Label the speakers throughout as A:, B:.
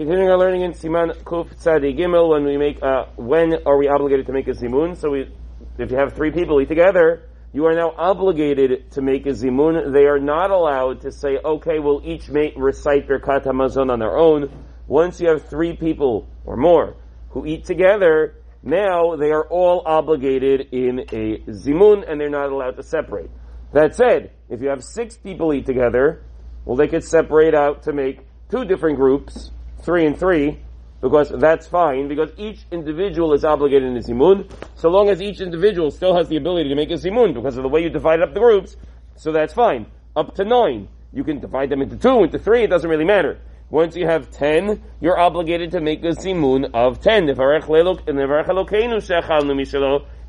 A: Continuing our learning in Siman Kuf Tzadi Gimel, when we make, uh, when are we obligated to make a zimun? So we, if you have three people eat together, you are now obligated to make a zimun. They are not allowed to say, okay, we'll each make, recite Birkat HaMazon on their own. Once you have three people or more who eat together, now they are all obligated in a zimun and they're not allowed to separate. That said, if you have six people eat together, well, they could separate out to make two different groups, three and three, because that's fine, because each individual is obligated in a zimun, so long as each individual still has the ability to make a zimun, because of the way you divide up the groups, so that's fine. Up to nine. You can divide them into two, into three, it doesn't really matter. Once you have ten, you're obligated to make a zimun of ten.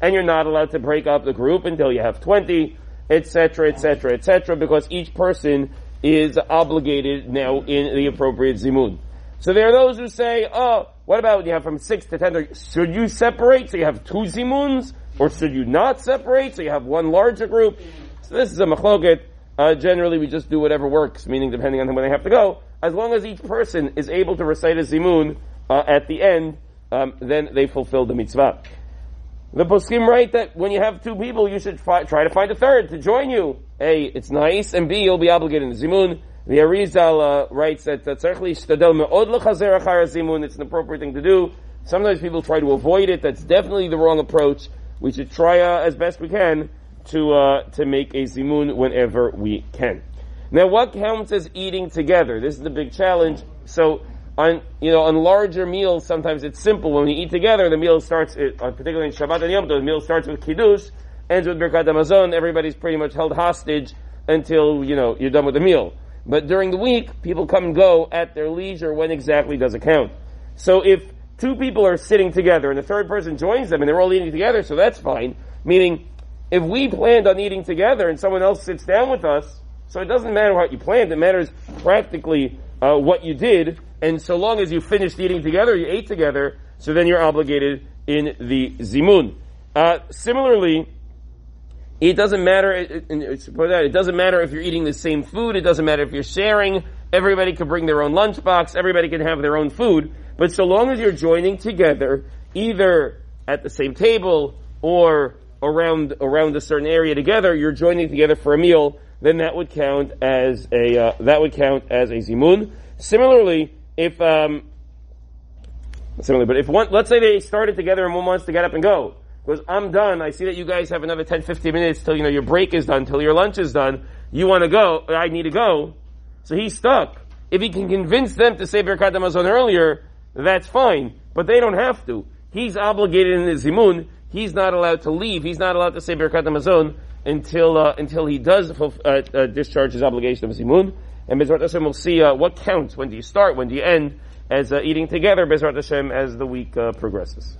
A: And you're not allowed to break up the group until you have twenty, etc., etc., etc., because each person is obligated now in the appropriate zimun. So there are those who say, oh, what about you have from 6 to 10? Should you separate so you have two zimuns? Or should you not separate so you have one larger group? So this is a machloket. Uh, generally we just do whatever works, meaning depending on when they have to go. As long as each person is able to recite a zimun uh, at the end, um, then they fulfill the mitzvah. The poskim write that when you have two people, you should fi- try to find a third to join you. A, it's nice, and B, you'll be obligated in zimun. The Arizal uh, writes that it's an appropriate thing to do. Sometimes people try to avoid it. That's definitely the wrong approach. We should try uh, as best we can to uh, to make a zimun whenever we can. Now, what counts as eating together? This is the big challenge. So, on you know, on larger meals, sometimes it's simple. When we eat together, the meal starts, uh, particularly in Shabbat and Yom Tov, the meal starts with kiddush, ends with Birkat Hamazon. Everybody's pretty much held hostage until you know you're done with the meal. But during the week, people come and go at their leisure. When exactly does it count? So if two people are sitting together and the third person joins them and they're all eating together, so that's fine. Meaning, if we planned on eating together and someone else sits down with us, so it doesn't matter what you planned, it matters practically uh, what you did. And so long as you finished eating together, you ate together, so then you're obligated in the zimun. Uh, similarly, it doesn't matter. It, doesn't matter if you're eating the same food. It doesn't matter if you're sharing. Everybody can bring their own lunchbox. Everybody can have their own food. But so long as you're joining together, either at the same table or around around a certain area together, you're joining together for a meal. Then that would count as a uh, that would count as a zimun. Similarly, if um, similarly, but if one, let's say they started together and one wants to get up and go, goes, I'm done. I see that you guys have another 10, 15 minutes till, you know, your break is done, till your lunch is done. You want to go. I need to go. So he's stuck. If he can convince them to say Birkat Hamazon earlier, that's fine. But they don't have to. He's obligated in the Zimun. He's not allowed to leave. He's not allowed to say Birkat Hamazon until, uh, until he does uh, uh, discharge his obligation of Zimun. And Bezrat Hashem will see uh, what counts. When do you start? When do you end? As uh, eating together, Bezrat Hashem, as the week uh, progresses.